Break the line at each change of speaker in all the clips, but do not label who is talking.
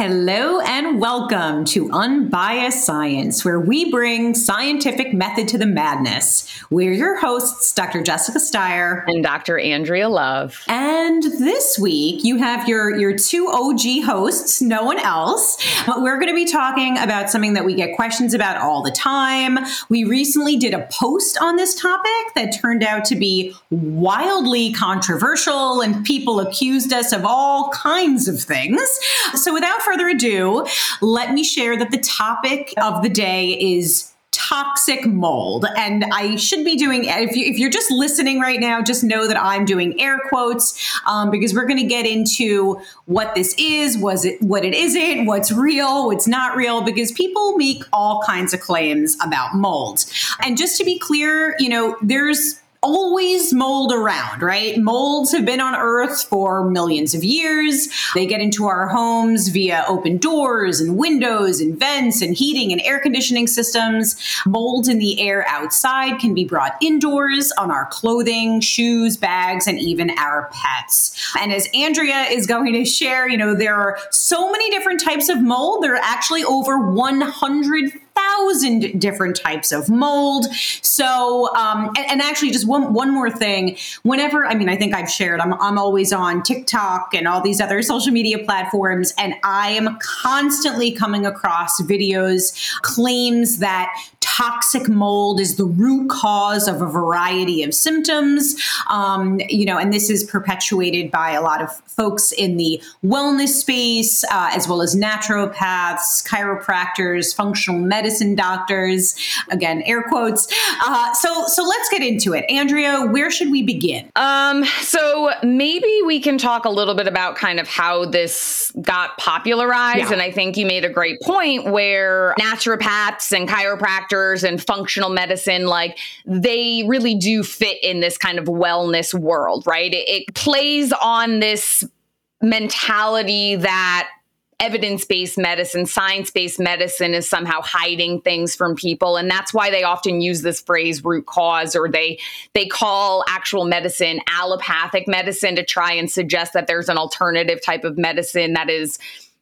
Hello and welcome to Unbiased Science, where we bring scientific method to the madness. We're your hosts, Dr. Jessica Steier
and Dr. Andrea Love.
And this week you have your, your two OG hosts, no one else. But we're going to be talking about something that we get questions about all the time. We recently did a post on this topic that turned out to be wildly controversial, and people accused us of all kinds of things. So without further ado, let me share that the topic of the day is toxic mold. And I should be doing, if, you, are just listening right now, just know that I'm doing air quotes um, because we're going to get into what this is, was it, what it isn't, what's real, what's not real, because people make all kinds of claims about mold. And just to be clear, you know, there's always mold around, right? Molds have been on Earth for millions of years. They get into our homes via open doors and windows and vents and heating and air conditioning systems. Mold in the air outside can be brought indoors on our clothing, shoes, bags, and even our pets. And as Andrea is going to share, you know, there are so many different types of mold. There are actually over 100 thousand different types of mold. So, um, and, and, actually, just one one more thing. Whenever, I mean, I think I've shared. I'm I'm always on TikTok and all these other social media platforms, and I am constantly coming across videos, claims that toxic mold is the root cause of a variety of symptoms. Um, you know, and this is perpetuated by a lot of folks in the wellness space, uh, as well as naturopaths, chiropractors, functional medicine doctors. Again, air quotes. Uh, so, so let's get into it, Andrea. Where should we begin?
Um, so maybe we can talk a little bit about kind of how this got popularized, yeah. and I think you made a great point where naturopaths and chiropractors and functional medicine, like they really do fit in this kind of wellness world, right? It, it plays on this mentality that evidence based medicine, science based medicine is somehow hiding things from people. And that's why they often use this phrase root cause or they, they call actual medicine allopathic medicine to try and suggest that there's an alternative type of medicine that is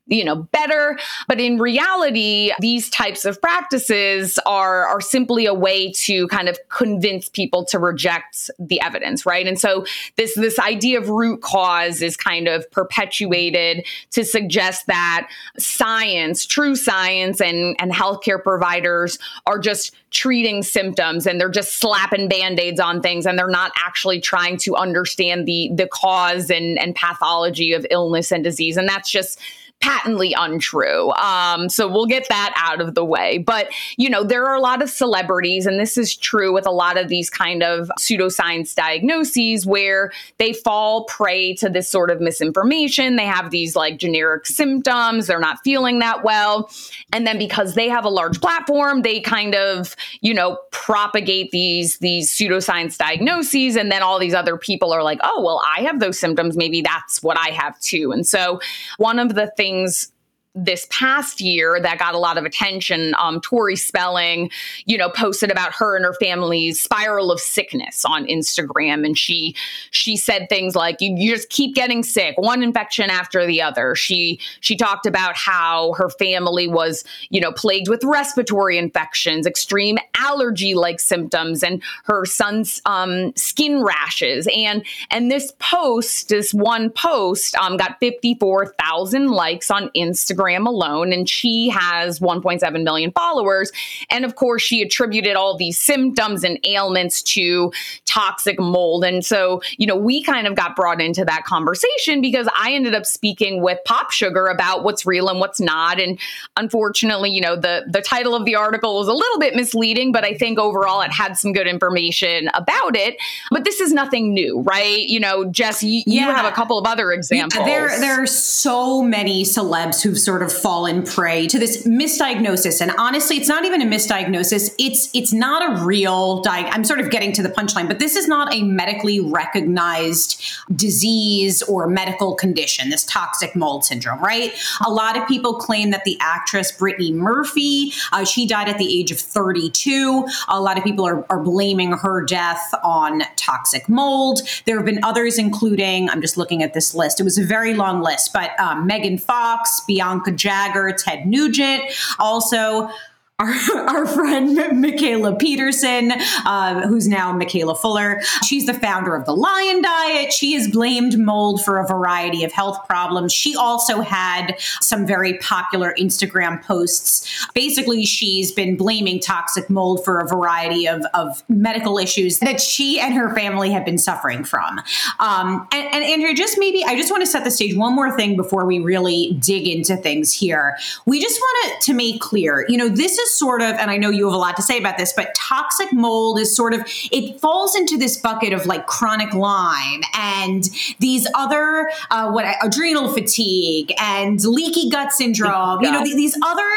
you know better. But in reality these types of practices are are simply a way to kind of convince people to reject the evidence right? And so this this idea of root cause is kind of perpetuated to suggest that science true science and and healthcare providers are just treating symptoms and they're just slapping band-aids on things and they're not actually trying to understand the the cause and and pathology of illness and disease. And that's just patently untrue. Um, so we'll get that out of the way. But, you know, there are a lot of celebrities, and this is true with a lot of these kind of pseudoscience diagnoses where they fall prey to this sort of misinformation. They have these like generic symptoms, they're not feeling that well. And then because they have a large platform, they kind of, you know, propagate these these pseudoscience diagnoses and then all these other people are like, "Oh, well, I have those symptoms, maybe that's what I have too." And so one of the things things this past year that got a lot of attention. Um, Tori Spelling, you know, posted about her and her family's spiral of sickness on Instagram, and she she said things like, "You, you just keep getting sick, one infection after the other." She she talked about how her family was, you know, plagued with respiratory infections, extreme allergy-like symptoms, and her son's um, skin rashes. And and this post, this one post, um, got fifty four thousand likes on Instagram Instagram alone, and she has 1.7 million followers. And of course, she attributed all these symptoms and ailments to toxic mold. And so, you know, we kind of got brought into that conversation because I ended up speaking with Pop Sugar about what's real and what's not. And unfortunately, you know, the the title of the article was a little bit misleading, but I think overall it had some good information about it. But this is nothing new, right? You know, Jess, you, yeah. you have a couple of other examples.
Yeah, there, there are so many celebs who've sort sort of fallen prey to this misdiagnosis. And honestly, it's not even a misdiagnosis. It's it's not a real di- I'm sort of getting to the punchline, but this is not a medically recognized disease or medical condition, this toxic mold syndrome, right? A lot of people claim that the actress Brittany Murphy, uh, she died at the age of 32. A lot of people are, are blaming her death on toxic mold. There have been others, including, I'm just looking at this list. It was a very long list, but um, Megan Fox, Bianca Jagger, Ted Nugent, also our, our friend Mikhaila Peterson, uh, who's now Mikhaila Fuller. She's the founder of the Lion Diet. She has blamed mold for a variety of health problems. She also had some very popular Instagram posts. Basically, she's been blaming toxic mold for a variety of, of medical issues that she and her family have been suffering from. Um, and, and Andrea, just maybe, I just want to set the stage one more thing before we really dig into things here. We just want to make clear, you know, this is is sort of, and I know you have a lot to say about this, but toxic mold is sort of, it falls into this bucket of like chronic Lyme and these other, uh, what, adrenal fatigue and leaky gut syndrome, you know, these other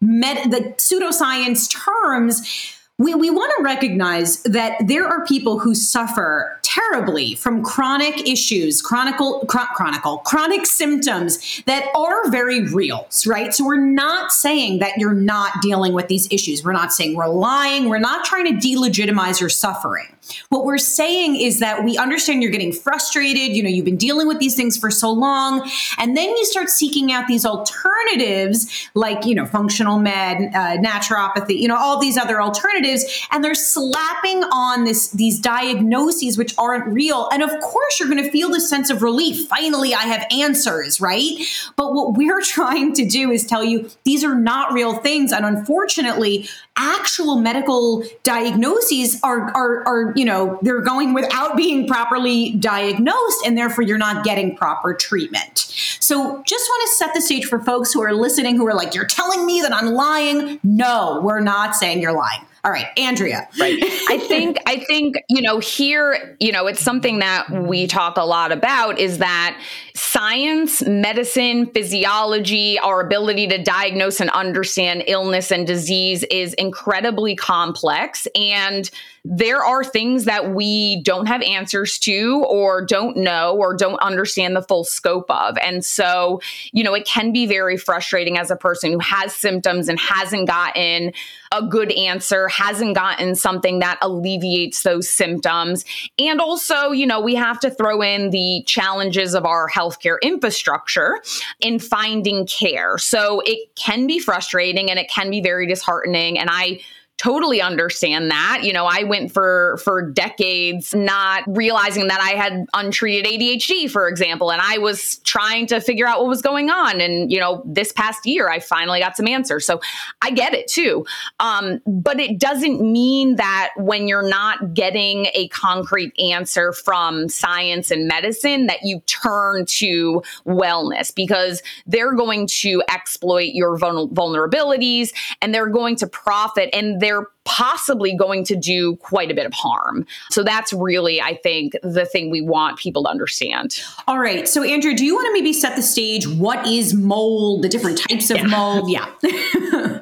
med, the pseudoscience terms we, we want to recognize that there are people who suffer terribly from chronic issues, chronicle, chronicle, chronic symptoms that are very real, right? So we're not saying that you're not dealing with these issues. We're not saying we're lying. We're not trying to delegitimize your suffering. What we're saying is that we understand you're getting frustrated. You know, you've been dealing with these things for so long. And then you start seeking out these alternatives like, you know, functional med, uh, naturopathy, you know, all these other alternatives. And they're slapping on this, these diagnoses, which aren't real. And of course, you're going to feel this sense of relief. Finally, I have answers, right? But what we're trying to do is tell you these are not real things. And unfortunately, actual medical diagnoses are, are, are, you know, they're going without being properly diagnosed, and therefore you're not getting proper treatment. So just want to set the stage for folks who are listening who are like, you're telling me that I'm lying. No, we're not saying you're lying. All right, Andrea.
Right. I think I think, you know, here, you know, it's something that we talk a lot about is that science, medicine, physiology, our ability to diagnose and understand illness and disease is incredibly complex and there are things that we don't have answers to or don't know or don't understand the full scope of. And so, you know, it can be very frustrating as a person who has symptoms and hasn't gotten a good answer, hasn't gotten something that alleviates those symptoms. And also, you know, we have to throw in the challenges of our healthcare infrastructure in finding care. So it can be frustrating and it can be very disheartening. And I totally understand that. You know, I went for for decades not realizing that I had untreated ADHD, for example, and I was trying to figure out what was going on. And you know, this past year, I finally got some answers. So I get it too. Um, but it doesn't mean that when you're not getting a concrete answer from science and medicine, that you turn to wellness because they're going to exploit your vulnerabilities and they're going to profit and they're they're possibly going to do quite a bit of harm. So that's really, I think, the thing we want people to understand.
All right. So, Andrea, do you want to maybe set the stage? What is mold? The different types of yeah. mold? Yeah.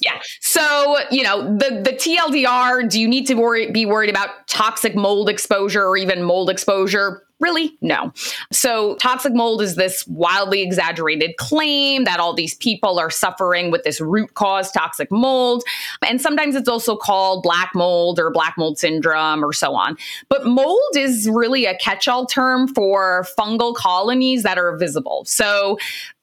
yeah. So, you know, the the TLDR, do you need to worry, be worried about toxic mold exposure or even mold exposure? Really? No. So, toxic mold is this wildly exaggerated claim that all these people are suffering with this root cause toxic mold. And sometimes it's also called black mold or black mold syndrome or so on. But mold is really a catch all term for fungal colonies that are visible. So,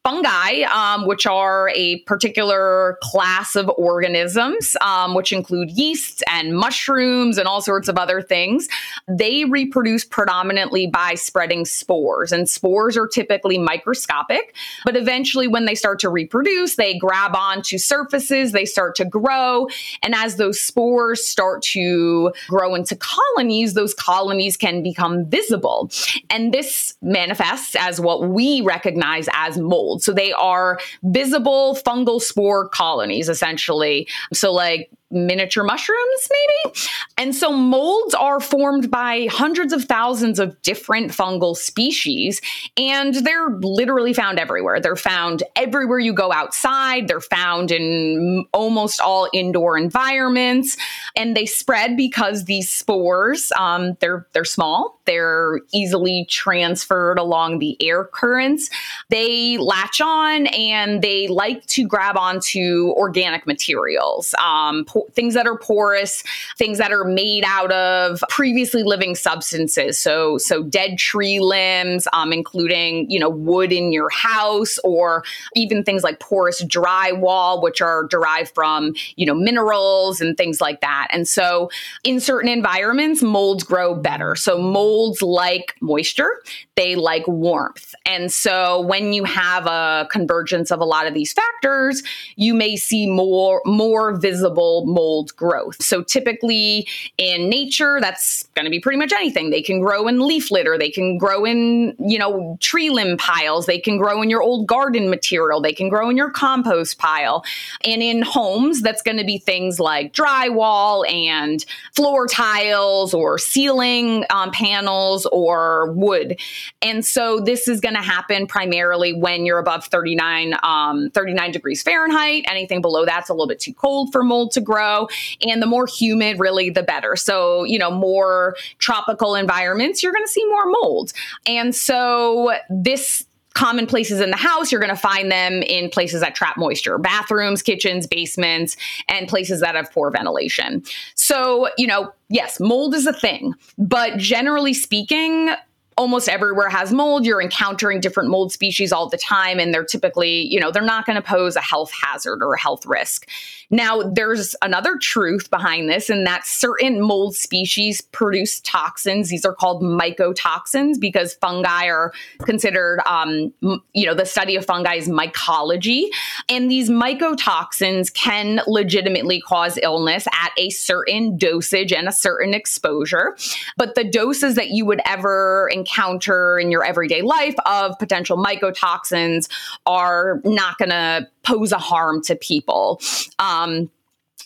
fungi, um, which are a particular class of organisms, um, which include yeasts and mushrooms and all sorts of other things. They reproduce predominantly by spreading spores, and spores are typically microscopic. But eventually, when they start to reproduce, they grab onto surfaces, they start to grow. And as those spores start to grow into colonies, those colonies can become visible. And this manifests as what we recognize as mold mold. So they are visible fungal spore colonies, essentially. So, like, miniature mushrooms, maybe. And so molds are formed by hundreds of thousands of different fungal species, and they're literally found everywhere. They're found everywhere you go outside, they're found in almost all indoor environments, and they spread because these spores, um, they're, they're small, they're easily transferred along the air currents. They latch on and they like to grab onto organic materials, um, po- things that are porous, things that are made out of previously living substances. So, so dead tree limbs, um, including you know wood in your house, or even things like porous drywall, which are derived from you know minerals and things like that. And so, in certain environments, molds grow better. So molds like moisture, they like warmth, and so when you have a convergence of a lot of these factors, you may see more more visible mold growth. So typically in nature, that's going to be pretty much anything. They can grow in leaf litter, they can grow in, you know, tree limb piles, they can grow in your old garden material, they can grow in your compost pile. And in homes, that's going to be things like drywall and floor tiles or ceiling um, panels or wood. And so this is going to happen primarily when you're above 39, um, 39 degrees Fahrenheit. Anything below that's a little bit too cold for mold to grow. And the more humid, really, the better. So, you know, more tropical environments, you're going to see more mold. And so this common places in the house, you're going to find them in places that trap moisture bathrooms, kitchens, basements, and places that have poor ventilation. So, you know, yes, mold is a thing, but generally speaking, almost everywhere has mold. You're encountering different mold species all the time, and they're typically, you know, they're not going to pose a health hazard or a health risk. Now, there's another truth behind this, and that certain mold species produce toxins. These are called mycotoxins because fungi are considered, um, you know, the study of fungi is mycology. And these mycotoxins can legitimately cause illness at a certain dosage and a certain exposure. But the doses that you would ever encounter in your everyday life of potential mycotoxins are not going to pose a harm to people. Um,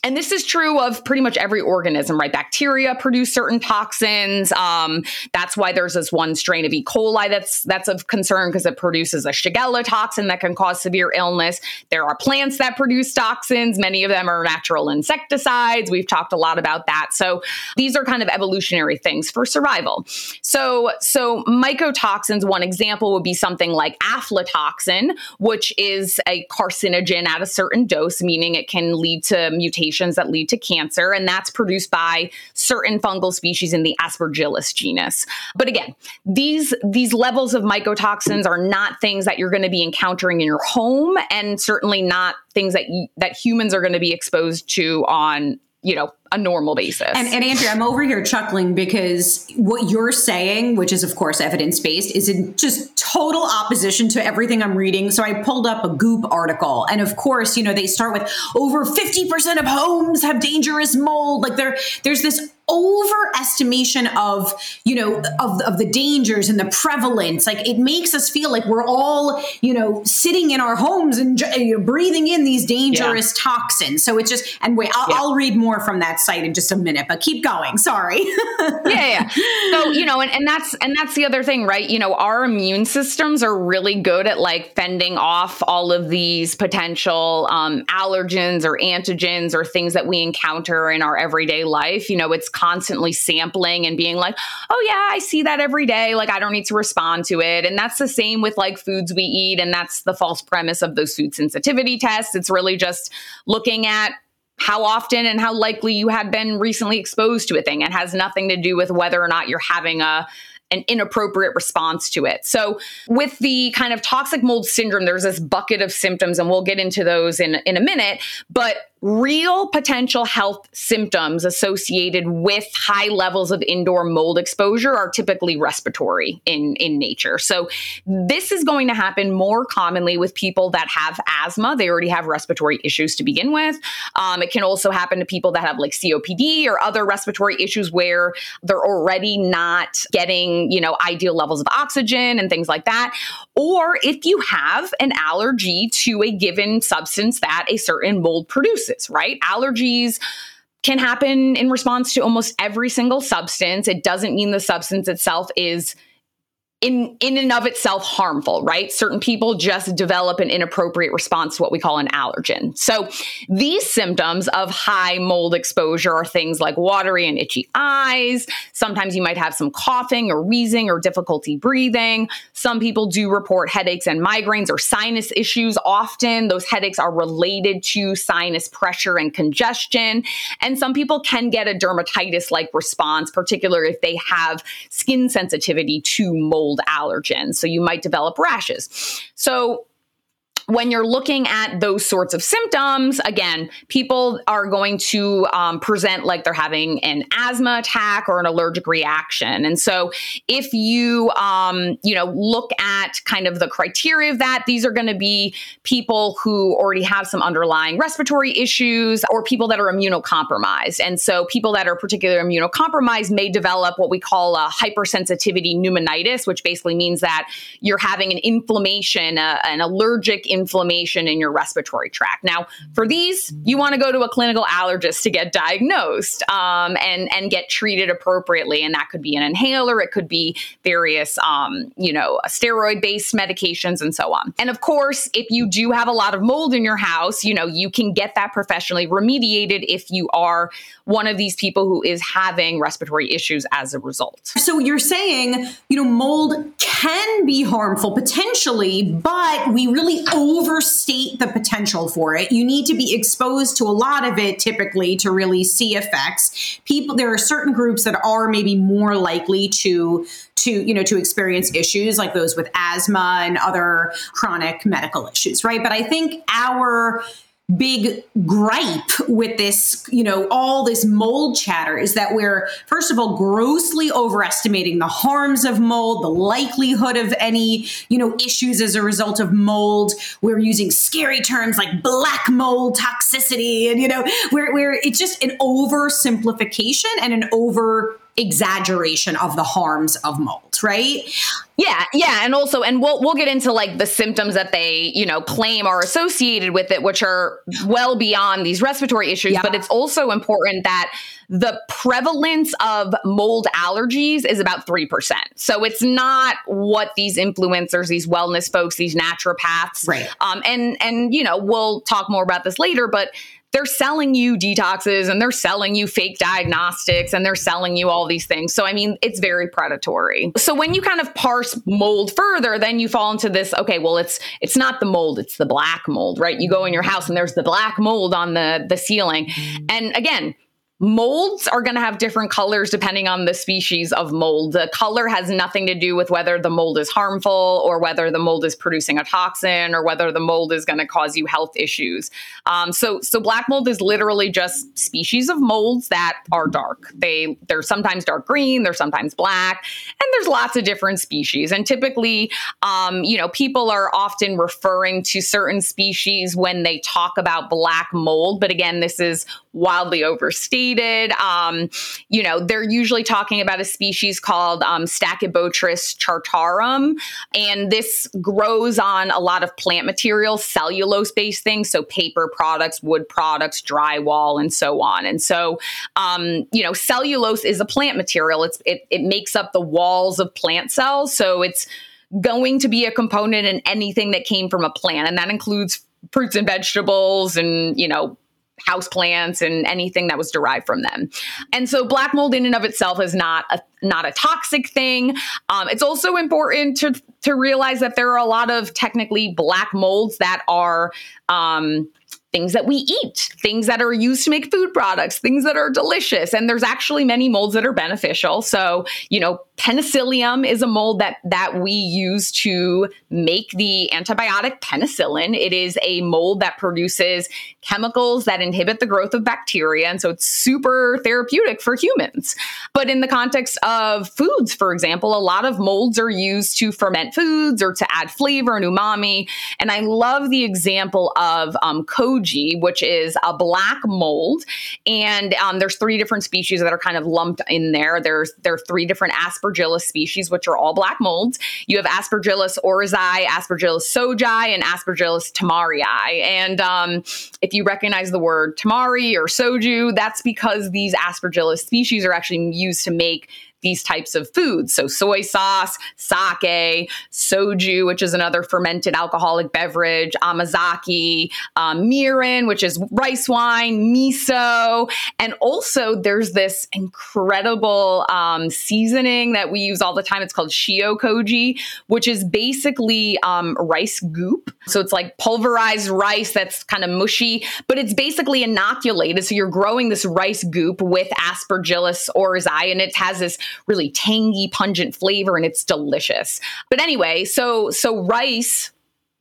and this is true of pretty much every organism, right? Bacteria produce certain toxins. Um, that's why there's this one strain of E. coli that's that's of concern because it produces a Shigella toxin that can cause severe illness. There are plants that produce toxins. Many of them are natural insecticides. We've talked a lot about that. So these are kind of evolutionary things for survival. So so mycotoxins. One example would be something like aflatoxin, which is a carcinogen at a certain dose, meaning it can lead to mutation mutations that lead to cancer, and that's produced by certain fungal species in the Aspergillus genus. But again, these these levels of mycotoxins are not things that you're going to be encountering in your home, and certainly not things that that humans are going to be exposed to on you know a normal basis.
And, and Andrea, I'm over here chuckling because what you're saying, which is of course evidence based, is in just total opposition to everything I'm reading. So I pulled up a Goop article, and of course, you know they start with over 50% of homes have dangerous mold. Like there, there's this overestimation of you know of, of the dangers and the prevalence. Like it makes us feel like we're all you know sitting in our homes and you know, breathing in these dangerous yeah. toxins. So it's just and wait I'll, yeah. I'll, read more from that site in just a minute but keep going. Sorry.
Yeah yeah. So you know and, and that's and that's the other thing right? You know our immune systems are really good at like fending off all of these potential um, allergens or antigens or things that we encounter in our everyday life. You know it's constantly sampling and being like, oh, yeah, I see that every day. Like, I don't need to respond to it. And that's the same with like foods we eat. And that's the false premise of those food sensitivity tests. It's really just looking at how often and how likely you have been recently exposed to a thing. It has nothing to do with whether or not you're having a an inappropriate response to it. So, with the kind of toxic mold syndrome, there's this bucket of symptoms, and we'll get into those in, in a minute. But real potential health symptoms associated with high levels of indoor mold exposure are typically respiratory in, in nature. So, this is going to happen more commonly with people that have asthma. They already have respiratory issues to begin with. Um, it can also happen to people that have like COPD or other respiratory issues where they're already not getting, you know, ideal levels of oxygen and things like that. Or if you have an allergy to a given substance that a certain mold produces right? Allergies can happen in response to almost every single substance. It doesn't mean the substance itself is in in and of itself harmful right? Certain people just develop an inappropriate response to what we call an allergen. So these symptoms of high mold exposure are things like watery and itchy eyes. Sometimes you might have some coughing or wheezing or difficulty breathing. Some people do report headaches and migraines or sinus issues often. Those headaches are related to sinus pressure and congestion. And some people can get a dermatitis like response particularly if they have skin sensitivity to mold allergens. So you might develop rashes. So when you're looking at those sorts of symptoms, again, people are going to um, present like they're having an asthma attack or an allergic reaction. And so, if you, um, you know, look at kind of the criteria of that, these are going to be people who already have some underlying respiratory issues or people that are immunocompromised. And so, people that are particularly immunocompromised may develop what we call a hypersensitivity pneumonitis, which basically means that you're having an inflammation, uh, an allergic inflammation in your respiratory tract. Now, for these, you want to go to a clinical allergist to get diagnosed um, and and get treated appropriately. And that could be an inhaler, it could be various, um, you know, steroid based medications, and so on. And of course, if you do have a lot of mold in your house, you know, you can get that professionally remediated if you are one of these people who is having respiratory issues as a result.
So you're saying, you know, mold can be harmful potentially, but we really overstate the potential for it. You need to be exposed to a lot of it typically to really see effects. People there are certain groups that are maybe more likely to to you know to experience issues like those with asthma and other chronic medical issues, right? But I think our big gripe with this, you know, all this mold chatter is that we're, first of all, grossly overestimating the harms of mold, the likelihood of any, you know, issues as a result of mold. We're using scary terms like black mold toxicity, and, you know, where it's just an oversimplification and an over exaggeration of the harms of mold, right?
Yeah, yeah, and also, and we'll we'll get into like the symptoms that they you know claim are associated with it, which are well beyond these respiratory issues. Yeah. But it's also important that the prevalence of mold allergies is about 3%. So it's not what these influencers, these wellness folks, these naturopaths,
right.
um, and, and, you know, we'll talk more about this later, but they're selling you detoxes and they're selling you fake diagnostics and they're selling you all these things. So, I mean, it's very predatory. So, when you kind of parse mold further, then you fall into this okay, well, it's it's not the mold, it's the black mold, right? You go in your house and there's the black mold on the, the ceiling. And again, Molds are going to have different colors depending on the species of mold. The color has nothing to do with whether the mold is harmful or whether the mold is producing a toxin or whether the mold is going to cause you health issues. Um, so, so black mold is literally just species of molds that are dark. They they're sometimes dark green, they're sometimes black, and there's lots of different species. And typically, um, you know, people are often referring to certain species when they talk about black mold. But again, this is wildly overstated. Um, you know, they're usually talking about a species called um, Stachybotrys chartarum, and this grows on a lot of plant materials, cellulose based things, so paper products, wood products, drywall, and so on. And so, um, you know, cellulose is a plant material. It's it, it makes up the walls of plant cells, so it's going to be a component in anything that came from a plant, and that includes fruits and vegetables and you know house plants and anything that was derived from them. And so black mold in and of itself is not a not a toxic thing. Um, it's also important to to realize that there are a lot of technically black molds that are um, things that we eat, things that are used to make food products, things that are delicious. And there's actually many molds that are beneficial. So, you know, penicillium is a mold that that we use to make the antibiotic penicillin. It is a mold that produces chemicals that inhibit the growth of bacteria and so it's super therapeutic for humans. But in the context of foods, for example, a lot of molds are used to ferment foods or to add flavor and umami. And I love the example of um, koji, which is a black mold, and um, there's three different species that are kind of lumped in there. There's there are three different aspartate aspergillus species, which are all black molds. You have aspergillus oryzae, aspergillus sojae, and aspergillus tamarii. And um, if you recognize the word tamari or soju, that's because these aspergillus species are actually used to make these types of foods. So, soy sauce, sake, soju, which is another fermented alcoholic beverage, amazake, um, mirin, which is rice wine, miso. And also, there's this incredible um, seasoning that we use all the time. It's called shio koji, which is basically um, rice goop. So, it's like pulverized rice that's kind of mushy, but it's basically inoculated. So, you're growing this rice goop with aspergillus oryzae, and it has this really tangy, pungent flavor, and it's delicious. But anyway, so so rice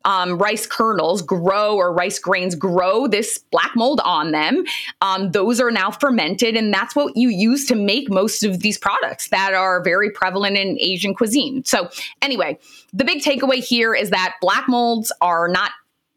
um, rice kernels grow or rice grains grow this black mold on them. Um, those are now fermented, and that's what you use to make most of these products that are very prevalent in Asian cuisine. So, anyway, the big takeaway here is that black molds are not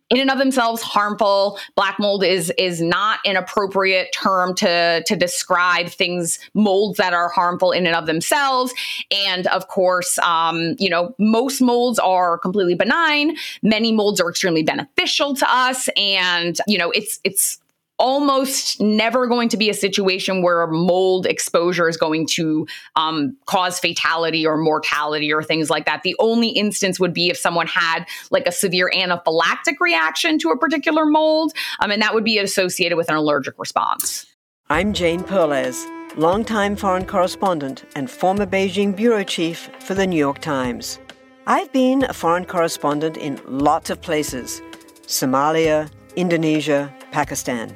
in and of themselves harmful. Black mold is is not an appropriate term to to describe things molds that are harmful in and of themselves. And of course, um, you know, most molds are completely benign. Many molds are extremely beneficial to us, and you know, it's it's almost never going to be a situation where mold exposure is going to um, cause fatality or mortality or things like that. The only instance would be if someone had like a severe anaphylactic reaction to a particular mold, um, and that would be associated with an allergic response.
I'm Jane Perlez, longtime foreign correspondent and former Beijing bureau chief for the New York Times. I've been a foreign correspondent in lots of places Somalia, Indonesia, Pakistan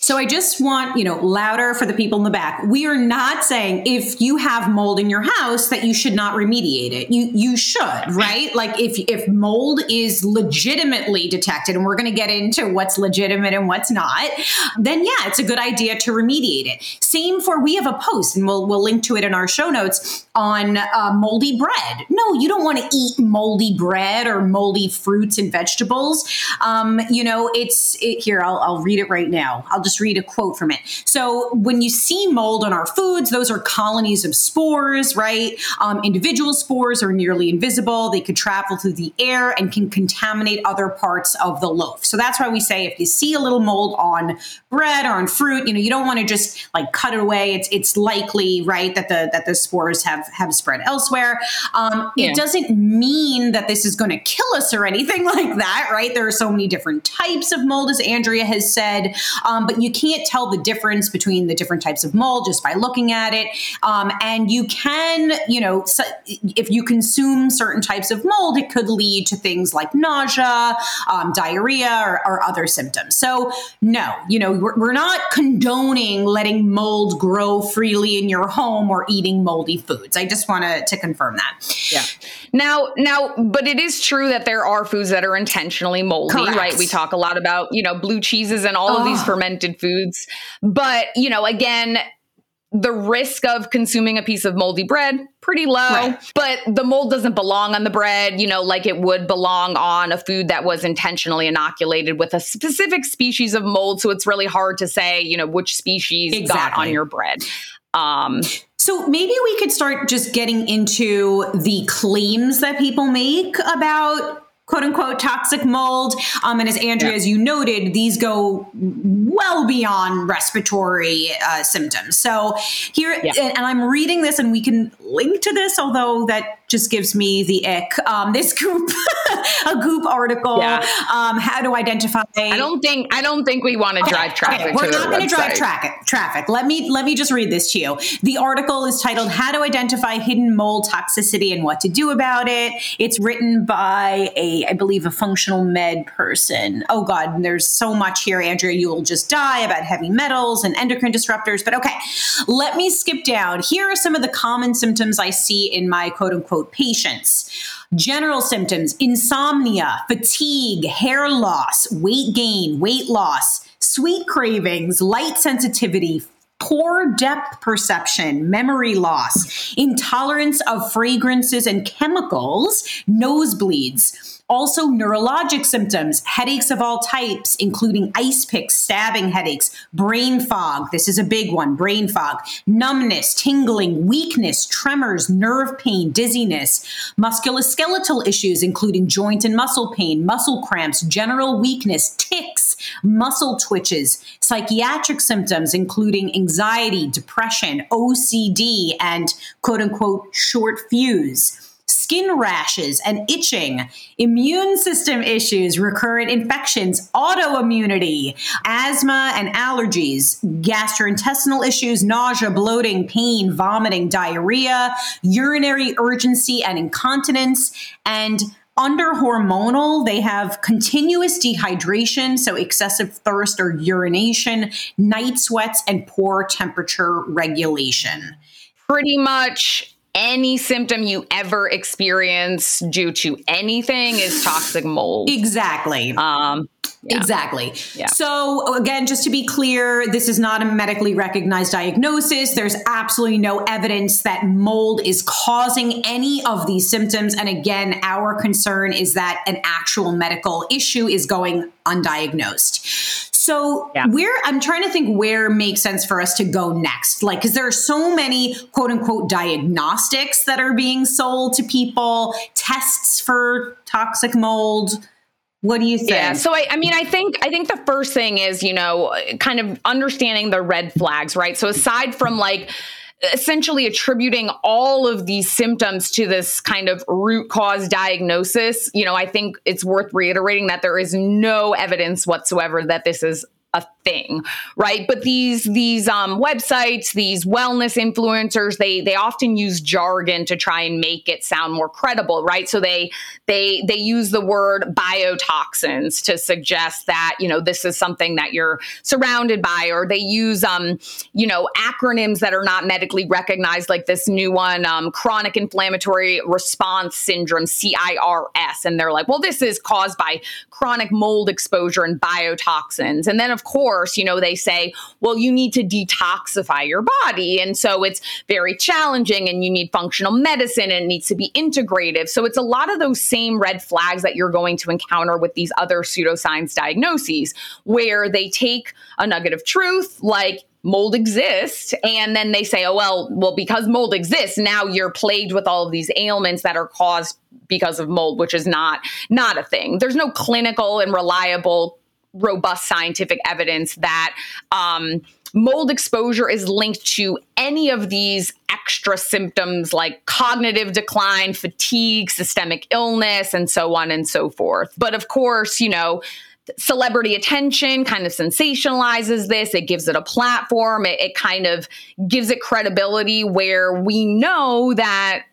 So I just want, you know, louder for the people in the back. We are not saying if you have mold in your house that you should not remediate it. You you should, right? Like if if mold is legitimately detected and we're going to get into what's legitimate and what's not, then yeah, it's a good idea to remediate it. Same for we have a post and we'll we'll link to it in our show notes on uh, moldy bread. No, you don't want to eat moldy bread or moldy fruits and vegetables. Um, you know, it's it, here I'll I'll read it right now. I'll just read a quote from it. So when you see mold on our foods, those are colonies of spores, right? Um, individual spores are nearly invisible. They could travel through the air and can contaminate other parts of the loaf. So that's why we say if you see a little mold on bread or on fruit, you know, you don't want to just like cut it away. It's it's likely, right, that the that the spores have have spread elsewhere. Um, yeah. It doesn't mean that this is going to kill us or anything like that, right? There are so many different types of mold, as Andrea has said, um, but you can't tell the difference between the different types of mold just by looking at it. Um, and you can, you know, so if you consume certain types of mold, it could lead to things like nausea, um, diarrhea, or, or, other symptoms. So, no, you know, we're, we're not condoning letting mold grow freely in your home or eating moldy foods. I just want to to confirm that.
Yeah. Now, now, but it is true that there are foods that are intentionally moldy, Correct. right? We talk a lot about, you know, blue cheeses and all oh. of these fermented foods. But, you know, again, the risk of consuming a piece of moldy bread pretty low right. but the mold doesn't belong on the bread you know like it would belong on a food that was intentionally inoculated with a specific species of mold so it's really hard to say you know which species exactly. got on your bread um
so maybe we could start just getting into the claims that people make about quote unquote toxic mold. Um, and as Andrea, yeah. as you noted, these go well beyond respiratory uh, symptoms. So here, yeah. and, and, I'm reading this, and we can link to this, although that just gives me the ick. Um, this goop, a goop article, yeah. um, how to identify.
I don't think I don't think we want to drive traffic. Okay,
we're not going to drive traffic. Traffic. Let me let me just read this to you. The article is titled "How to Identify Hidden Mold Toxicity and What to Do About It." It's written by a, I believe, a functional med person. Oh God, there's so much here, Andrea. You will just die about heavy metals and endocrine disruptors. But okay, let me skip down. Here are some of the common symptoms I see in my quote unquote patients. General symptoms insomnia, fatigue, hair loss, weight gain, weight loss, sweet cravings, light sensitivity, poor depth perception, memory loss, intolerance of fragrances and chemicals, nosebleeds also, neurologic symptoms, headaches of all types, including ice picks, stabbing headaches, brain fog. This is a big one brain fog, numbness, tingling, weakness, tremors, nerve pain, dizziness, musculoskeletal issues, including joint and muscle pain, muscle cramps, general weakness, tics, muscle twitches, psychiatric symptoms, including anxiety, depression, OCD, and quote unquote short fuse skin rashes and itching, immune system issues, recurrent infections, autoimmunity, asthma and allergies, gastrointestinal issues, nausea, bloating, pain, vomiting, diarrhea, urinary urgency and incontinence, and under hormonal, they have continuous dehydration, so excessive thirst or urination, night sweats, and poor temperature regulation.
Pretty much any symptom you ever experience due to anything is toxic mold.
Exactly. Um, yeah. Exactly. Yeah. So, again, just to be clear, this is not a medically recognized diagnosis. There's absolutely no evidence that mold is causing any of these symptoms. And again, our concern is that an actual medical issue is going undiagnosed. So yeah. where I'm trying to think where makes sense for us to go next. Like, because there are so many quote unquote diagnostics that are being sold to people, tests for toxic mold. What do you think?
Yeah. So I, I mean, I think I think the first thing is, you know, kind of understanding the red flags, right? So aside from like essentially attributing all of these symptoms to this kind of root cause diagnosis, you know, I think it's worth reiterating that there is no evidence whatsoever that this is a thing right? But these these um, websites these wellness influencers they they often use jargon to try and make it sound more credible right? So they they they use the word biotoxins to suggest that you know this is something that you're surrounded by or they use um you know acronyms that are not medically recognized like this new one um, chronic inflammatory response syndrome CIRS and they're like well this is caused by chronic mold exposure and biotoxins. And then of course, you know, they say, well, you need to detoxify your body. And so it's very challenging and you need functional medicine and it needs to be integrative. So it's a lot of those same red flags that you're going to encounter with these other pseudoscience diagnoses, where they take a nugget of truth, like mold exists and then they say oh well well because mold exists now you're plagued with all of these ailments that are caused because of mold which is not not a thing there's no clinical and reliable robust scientific evidence that um, mold exposure is linked to any of these extra symptoms like cognitive decline, fatigue, systemic illness, and so on and so forth. But of course, you know, celebrity attention kind of sensationalizes this. It gives it a platform. It, it kind of gives it credibility where we know that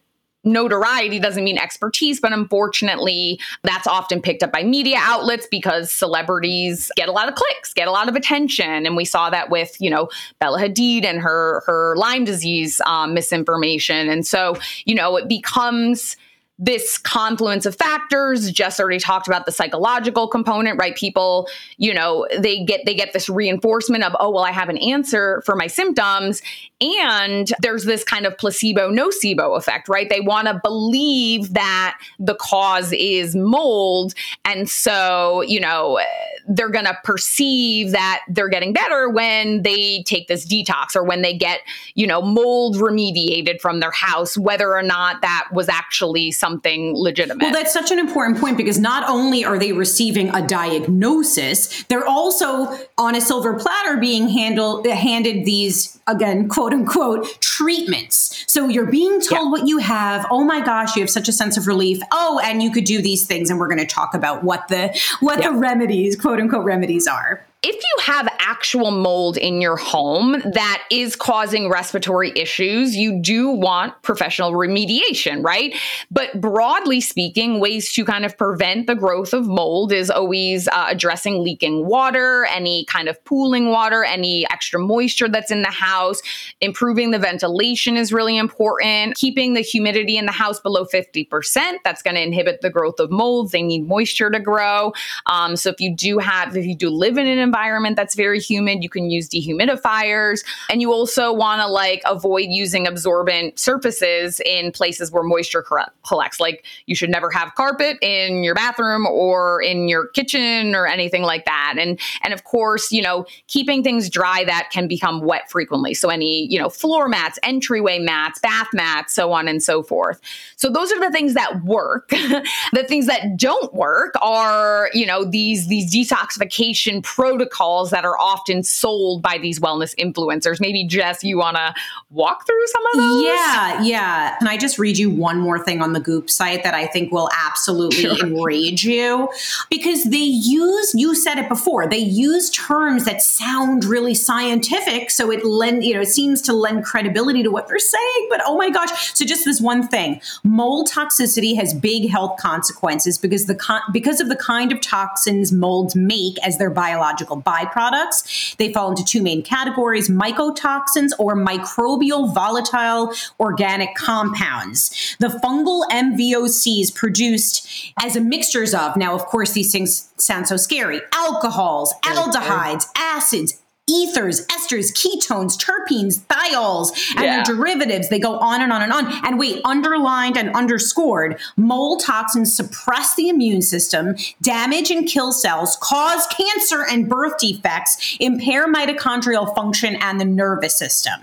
notoriety doesn't mean expertise, but unfortunately, that's often picked up by media outlets because celebrities get a lot of clicks, get a lot of attention, and we saw that with you know Bella Hadid and her her Lyme disease um, misinformation, and so you know it becomes this confluence of factors. Jess already talked about the psychological component right? People you know they get they get this reinforcement of oh well i have an answer for my symptoms. And there's this kind of placebo nocebo effect right? They want to believe that the cause is mold. And so you know they're going to perceive that they're getting better when they take this detox or when they get, you know, mold remediated from their house, whether or not that was actually something legitimate.
Well, that's such an important point because not only are they receiving a diagnosis, they're also on a silver platter being handled handed these again, quote unquote, treatments. So you're being told yeah. what you have. Oh my gosh, you have such a sense of relief. Oh, and you could do these things, and we're going to talk about what the what yeah. the remedies, quote unquote, remedies are
if you have actual mold in your home that is causing respiratory issues, you do want professional remediation, right? But broadly speaking, ways to kind of prevent the growth of mold is always uh, addressing leaking water, any kind of pooling water, any extra moisture that's in the house. Improving the ventilation is really important. Keeping the humidity in the house below 50%, that's going to inhibit the growth of molds. They need moisture to grow. Um, so if you do have, if you do live in an environment that's very humid, you can use dehumidifiers. And you also want to like avoid using absorbent surfaces in places where moisture collects. Like you should never have carpet in your bathroom or in your kitchen or anything like that. And and of course, you know, keeping things dry that can become wet frequently. So any, you know, floor mats, entryway mats, bath mats, so on and so forth. So those are the things that work. the things that don't work are, you know, these these detoxification protocols protocols that are often sold by these wellness influencers. Maybe Jess, you want to walk through some of those?
Yeah, yeah. Can I just read you one more thing on the Goop site that I think will absolutely sure. enrage you? Because they use, you said it before, they use terms that sound really scientific. So it lend, you know, it seems to lend credibility to what they're saying. But oh my gosh. So just this one thing mold toxicity has big health consequences because the con- because of the kind of toxins molds make as their biological byproducts. They fall into two main categories mycotoxins or microbial volatile organic compounds. The fungal MVOCs produced as a mixtures of, now, of course, these things sound so scary alcohols, aldehydes, acids, ethers, esters, ketones, terpenes, thiols, and yeah. their derivatives. They go on and on and on. And wait, underlined and underscored, mold toxins suppress the immune system, damage and kill cells, cause cancer and birth defects, impair mitochondrial function and the nervous system.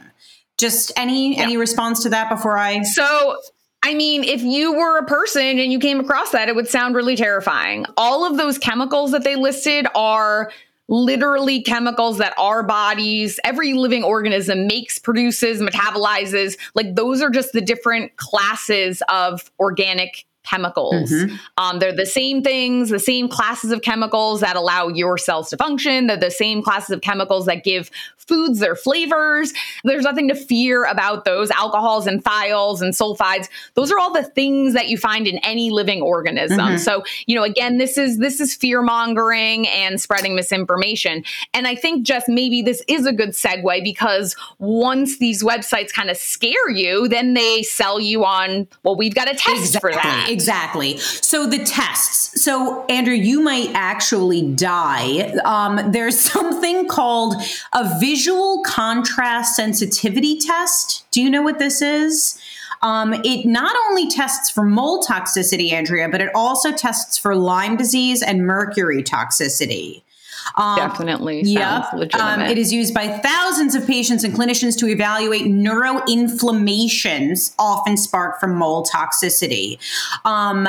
Just any yeah. any response to that before I
So I mean, if you were a person and you came across that, it would sound really terrifying. All of those chemicals that they listed are literally chemicals that our bodies, every living organism makes, produces, metabolizes. Like those are just the different classes of organic chemicals. Mm-hmm. Um, they're the same things, the same classes of chemicals that allow your cells to function. They're the same classes of chemicals that give foods their flavors. There's nothing to fear about those alcohols and thiols and sulfides. Those are all the things that you find in any living organism. Mm-hmm. So, you know, again, this is this is fear mongering and spreading misinformation. And I think just maybe this is a good segue because once these websites kind of scare you, then they sell you on, well, we've got a test
exactly.
for that.
Exactly. So the tests. So Andrea, you might actually die. Um, there's something called a visual contrast sensitivity test. Do you know what this is? Um, it not only tests for mold toxicity, Andrea, but it also tests for Lyme disease and mercury toxicity.
Um, Definitely. Yeah. Um,
it is used by thousands of patients and clinicians to evaluate neuroinflammations often sparked from mold toxicity. Um,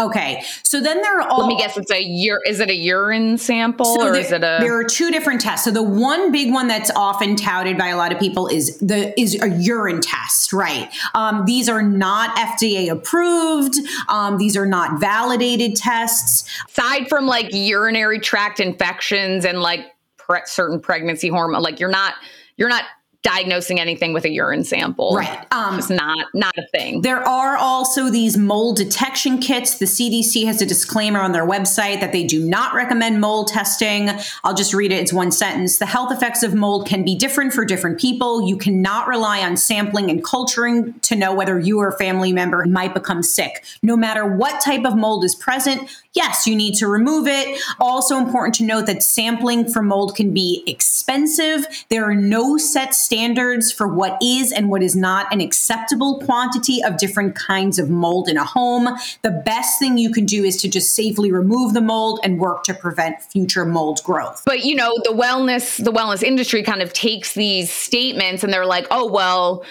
Okay, so then there are all.
Let me guess. It's a ur- Is it a urine sample so or
there,
is it a?
There are two different tests. So the one big one that's often touted by a lot of people is the is a urine test, right? Um, these are not FDA approved. Um, these are not validated tests.
Aside from like urinary tract infections and like pre- certain pregnancy hormone, like you're not you're not diagnosing anything with a urine sample.
Right.
Um, it's not not a thing.
There are also these mold detection kits. The CDC has a disclaimer on their website that they do not recommend mold testing. I'll just read it. It's one sentence. The health effects of mold can be different for different people. You cannot rely on sampling and culturing to know whether you or a family member might become sick. No matter what type of mold is present, yes, you need to remove it. Also important to note that sampling for mold can be expensive. There are no set standards for what is and what is not an acceptable quantity of different kinds of mold in a home. The best thing you can do is to just safely remove the mold and work to prevent future mold growth.
But you know, the wellness the wellness industry kind of takes these statements and they're like, "Oh, well,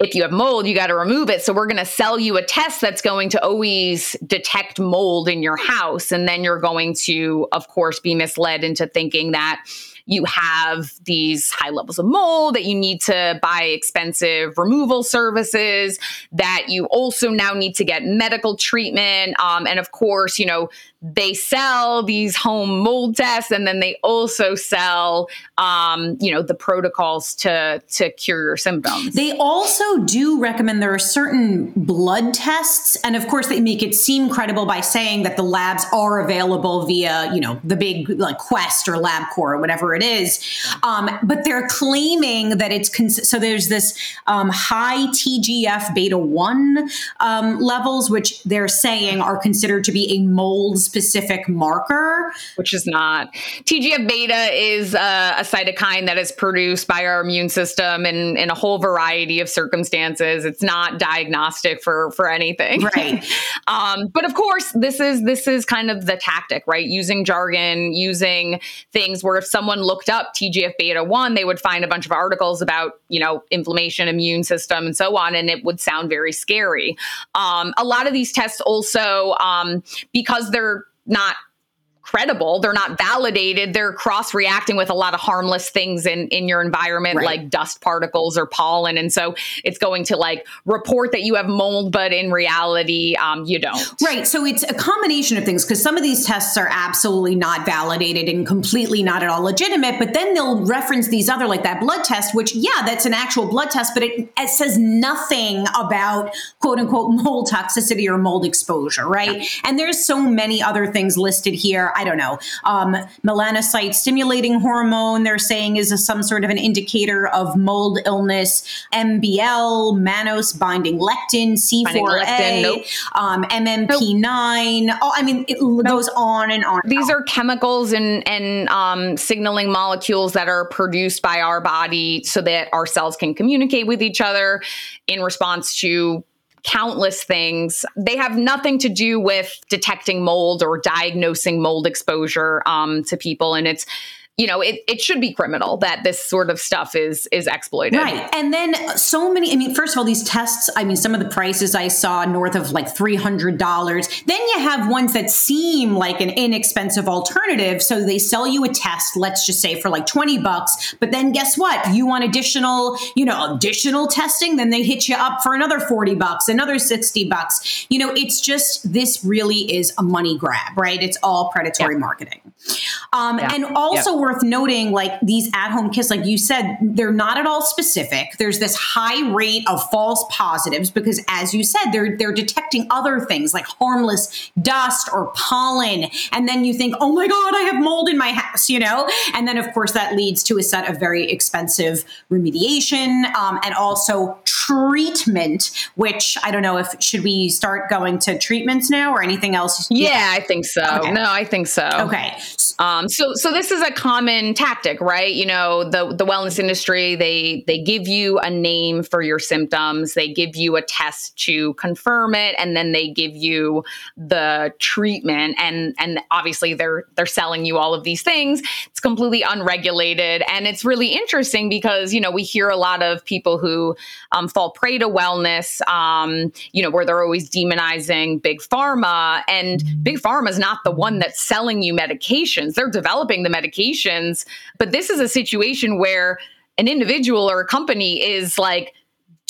if you have mold, you got to remove it. So we're going to sell you a test that's going to always detect mold in your house. And then you're going to, of course, be misled into thinking that you have these high levels of mold, that you need to buy expensive removal services, that you also now need to get medical treatment. Um, and of course, you know, they sell these home mold tests and then they also sell um, you know the protocols to to cure your symptoms
they also do recommend there are certain blood tests and of course they make it seem credible by saying that the labs are available via you know the big like quest or labcorp or whatever it is um, but they're claiming that it's cons- so there's this um, high tgf beta 1 um, levels which they're saying are considered to be a mold specific marker.
Which is not. TGF beta is a, a cytokine that is produced by our immune system in, in a whole variety of circumstances. It's not diagnostic for, for anything.
Right.
um, but of course, this is this is kind of the tactic, right? Using jargon, using things where if someone looked up TGF beta 1, they would find a bunch of articles about, you know, inflammation, immune system, and so on, and it would sound very scary. Um, a lot of these tests also, um, because they're not credible. They're not validated. They're cross reacting with a lot of harmless things in in your environment right. like dust particles or pollen. And so it's going to like report that you have mold but in reality um, you don't.
Right. So it's a combination of things because some of these tests are absolutely not validated and completely not at all legitimate but then they'll reference these other like that blood test which yeah that's an actual blood test but it, it says nothing about quote unquote mold toxicity or mold exposure right? Yeah. and there's so many other things listed here I don't know, um, melanocyte stimulating hormone, they're saying is a, some sort of an indicator of mold illness, MBL, mannose binding lectin, C4A, nope. um, MMP9. Nope. Oh, I mean, it nope. goes on and on.
These are chemicals and, and um, signaling molecules that are produced by our body so that our cells can communicate with each other in response to countless things. They have nothing to do with detecting mold or diagnosing mold exposure um, to people. And it's you know, it, it should be criminal that this sort of stuff is is exploited.
Right. And then so many, I mean, first of all, these tests, I mean, some of the prices I saw north of like $300. Then you have ones that seem like an inexpensive alternative. So they sell you a test, let's just say for like 20 bucks. But then guess what? You want additional, you know, additional testing, then they hit you up for another 40 bucks, another 60 bucks. You know, it's just, this really is a money grab, right? It's all predatory yeah. marketing. Um, yeah. And also, yeah. worth noting, like these at home kits, like you said, they're not at all specific. There's this high rate of false positives because, as you said, they're they're detecting other things like harmless dust or pollen, and then you think, oh my god, I have mold in my house, you know. And then, of course, that leads to a set of very expensive remediation um, and also treatment. Which I don't know if should we start going to treatments now or anything else.
Yeah, yeah. I think so. Okay. No, I think so.
Okay.
Um, so so this is a common tactic, right? You know, the the wellness industry they they give you a name for your symptoms, they give you a test to confirm it, and then they give you the treatment. And and obviously they're they're selling you all of these things. It's completely unregulated, and it's really interesting because you know we hear a lot of people who um, fall prey to wellness, um, you know, where they're always demonizing big pharma, and big pharma is not the one that's selling you medication medications. They're developing the medications. But this is a situation where an individual or a company is like,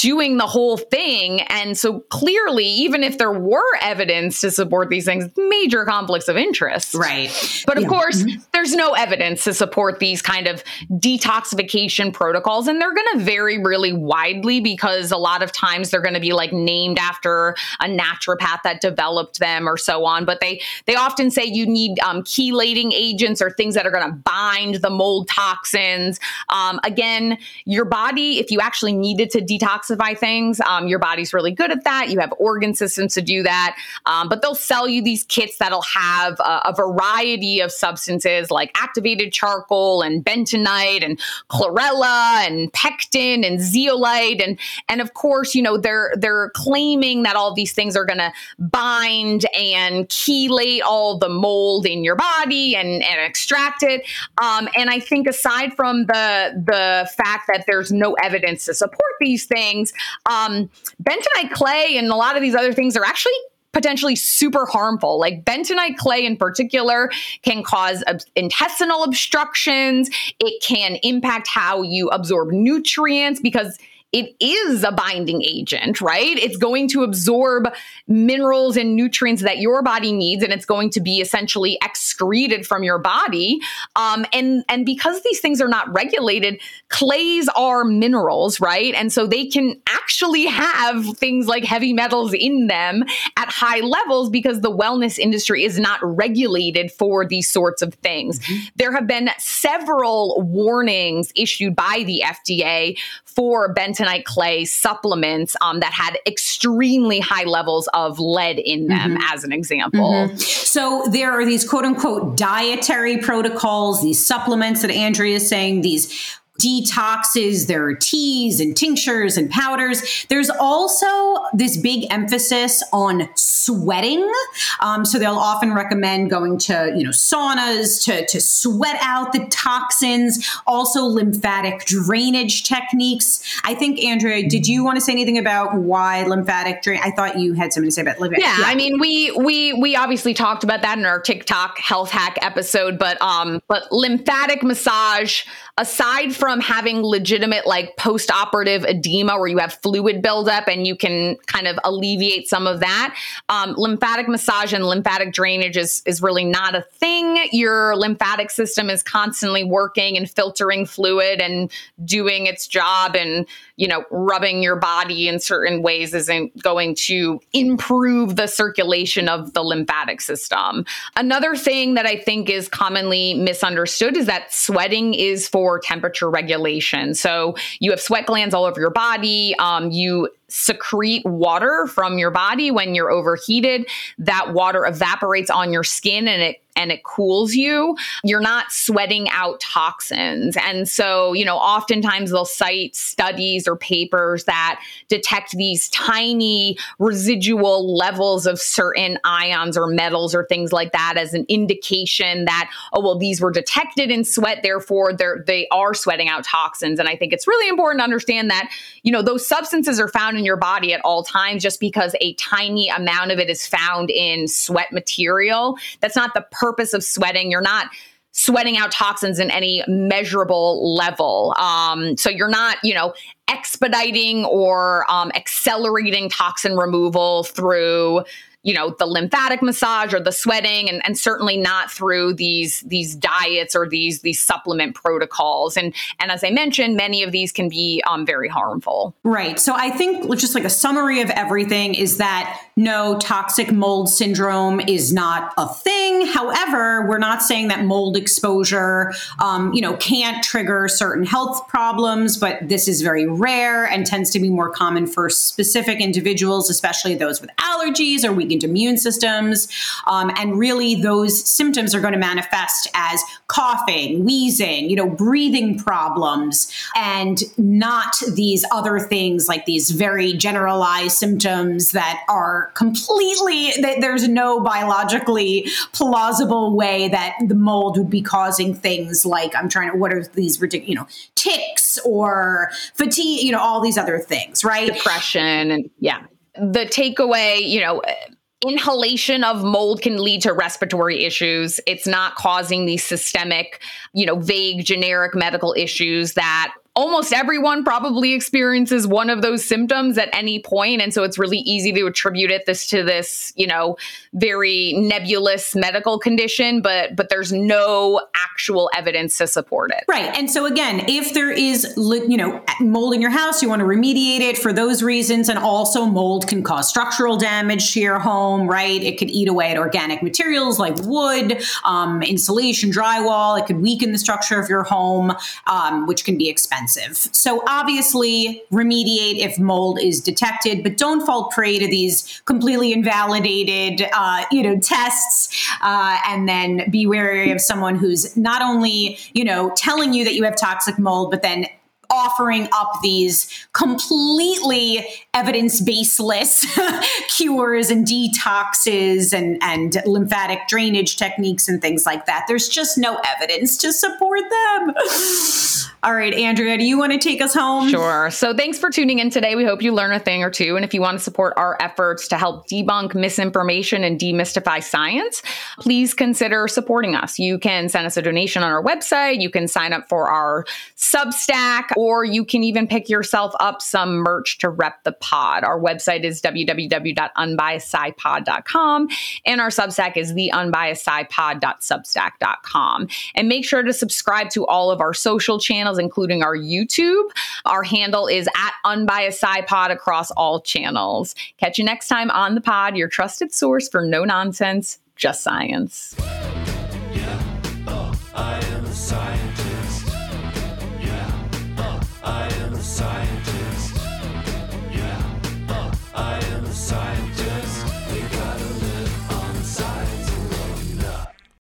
doing the whole thing. And so clearly, even if there were evidence to support these things, major conflicts of interest.
Right.
But of yeah. course, mm-hmm. there's no evidence to support these kind of detoxification protocols. And they're going to vary really widely because a lot of times they're going to be like named after a naturopath that developed them or so on. But they, they often say you need um, chelating agents or things that are going to bind the mold toxins. Um, again, your body, if you actually needed to detox detoxify things. Um, your body's really good at that. You have organ systems to do that. Um, but they'll sell you these kits that'll have a, a variety of substances like activated charcoal and bentonite and chlorella and pectin and zeolite and and of course, you know, they're they're claiming that all these things are going to bind and chelate all the mold in your body and and extract it. Um, and I think aside from the the fact that there's no evidence to support these things, um, bentonite clay and a lot of these other things are actually potentially super harmful. Like bentonite clay in particular can cause ob- intestinal obstructions. It can impact how you absorb nutrients because it is a binding agent, right? It's going to absorb minerals and nutrients that your body needs, and it's going to be essentially excreted from your body. Um, and and because these things are not regulated, clays are minerals, right? And so they can actually have things like heavy metals in them at high levels because the wellness industry is not regulated for these sorts of things. Mm-hmm. There have been several warnings issued by the FDA for bentonite clay supplements um, that had extremely high levels of lead in them, mm-hmm. as an example. Mm-hmm.
So there are these quote unquote dietary protocols, these supplements that Andrea is saying, these detoxes, there are teas and tinctures and powders. There's also this big emphasis on sweating. Um, so they'll often recommend going to, you know, saunas to, to sweat out the toxins, also lymphatic drainage techniques. I think, Andrea, did you want to say anything about why lymphatic drain? I thought you had something to say about lymphatic.
Yeah, yeah, I mean, we we we obviously talked about that in our TikTok health hack episode, but um, but lymphatic massage, aside from from having legitimate like post-operative edema where you have fluid buildup and you can kind of alleviate some of that. Um, lymphatic massage and lymphatic drainage is, is really not a thing. Your lymphatic system is constantly working and filtering fluid and doing its job and, you know, rubbing your body in certain ways isn't going to improve the circulation of the lymphatic system. Another thing that I think is commonly misunderstood is that sweating is for temperature regulation. So you have sweat glands all over your body. Um, you secrete water from your body when you're overheated. That water evaporates on your skin and it and it cools you, you're not sweating out toxins. And so, you know, oftentimes they'll cite studies or papers that detect these tiny residual levels of certain ions or metals or things like that as an indication that, oh, well, these were detected in sweat, therefore they're, they are sweating out toxins. And I think it's really important to understand that, you know, those substances are found in your body at all times just because a tiny amount of it is found in sweat material. That's not the purpose of sweating. You're not sweating out toxins in any measurable level. Um, so you're not, you know, expediting or um, accelerating toxin removal through you know the lymphatic massage or the sweating and, and certainly not through these these diets or these these supplement protocols. And and as i mentioned many of these can be um, very harmful.
Right. So i think just like a summary of everything is that no toxic mold syndrome is not a thing. However we're not saying that mold exposure um, you know can't trigger certain health problems but this is very rare and tends to be more common for specific individuals especially those with allergies or weak weakened immune systems. Um, and really, those symptoms are going to manifest as coughing, wheezing, you know, breathing problems, and not these other things like these very generalized symptoms that are completely, that there's no biologically plausible way that the mold would be causing things like, I'm trying to, what are these ridiculous, you know, tics or fatigue, you know, all these other things, right?
Depression and yeah the takeaway, you know, inhalation of mold can lead to respiratory issues. It's not causing these systemic, you know, vague generic medical issues that almost everyone probably experiences one of those symptoms at any point and so it's really easy to attribute it this to this you know very nebulous medical condition but but there's no actual evidence to support it.
Right and so again if there is you know mold in your house you want to remediate it for those reasons and also mold can cause structural damage to your home right? It could eat away at organic materials like wood um, insulation drywall. It could weaken the structure of your home um, which can be expensive expensive. So obviously, remediate if mold is detected, but don't fall prey to these completely invalidated, uh, you know, tests. Uh, and then be wary of someone who's not only, you know, telling you that you have toxic mold, but then offering up these completely evidence baseless cures and detoxes and, and lymphatic drainage techniques and things like that. There's just no evidence to support them. All right, Andrea, do you want to take us home?
Sure. So thanks for tuning in today. We hope you learn a thing or two. And if you want to support our efforts to help debunk misinformation and demystify science, please consider supporting us. You can send us a donation on our website. You can sign up for our Substack or you can even pick yourself up some merch to rep the pod. Our website is www.unbiasedscipod.com and our Substack is theunbiasedscipod.substack.com. And make sure to subscribe to all of our social channels, including our YouTube. Our handle is at unbiased pod across all channels. Catch you next time on the pod, your trusted source for no nonsense, just science. Oh,